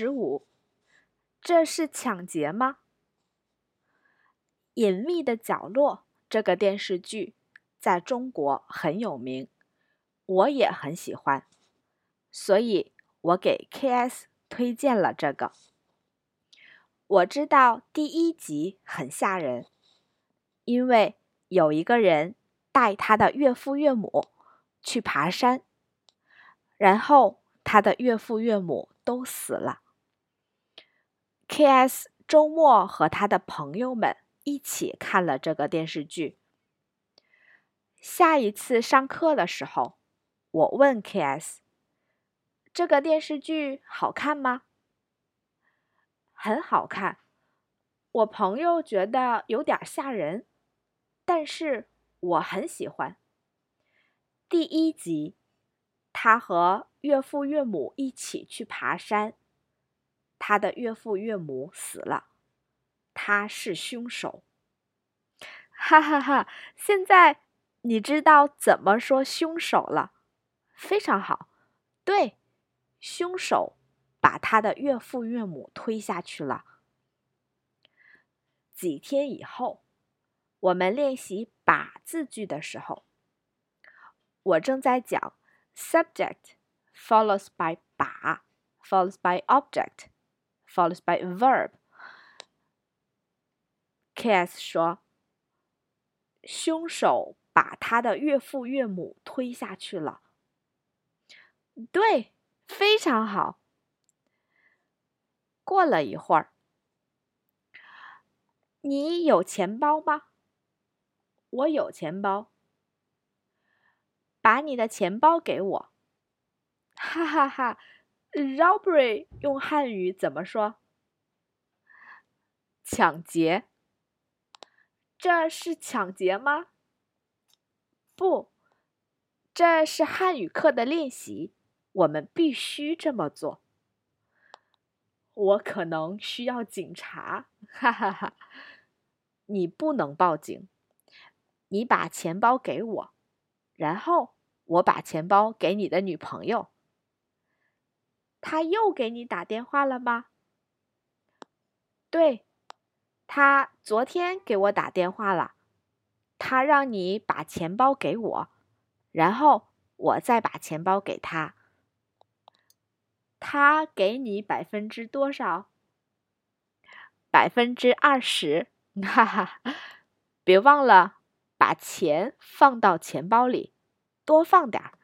十五，这是抢劫吗？隐秘的角落这个电视剧在中国很有名，我也很喜欢，所以我给 KS 推荐了这个。我知道第一集很吓人，因为有一个人带他的岳父岳母去爬山，然后他的岳父岳母都死了。K.S. 周末和他的朋友们一起看了这个电视剧。下一次上课的时候，我问 K.S. 这个电视剧好看吗？很好看，我朋友觉得有点吓人，但是我很喜欢。第一集，他和岳父岳母一起去爬山，他的岳父岳母死了，他是凶手。哈哈哈！现在你知道怎么说凶手了，非常好。对，凶手。把他的岳父岳母推下去了。几天以后，我们练习“把”字句的时候，我正在讲 “subject follows by 把 follows by object follows by a verb”。K.S. 说：“凶手把他的岳父岳母推下去了。”对，非常好。过了一会儿，你有钱包吗？我有钱包。把你的钱包给我。哈哈哈！Robbery 用汉语怎么说？抢劫。这是抢劫吗？不，这是汉语课的练习，我们必须这么做。我可能需要警察，哈哈哈！你不能报警，你把钱包给我，然后我把钱包给你的女朋友。他又给你打电话了吗？对，他昨天给我打电话了，他让你把钱包给我，然后我再把钱包给他。他给你百分之多少？百分之二十，哈哈！别忘了把钱放到钱包里，多放点儿。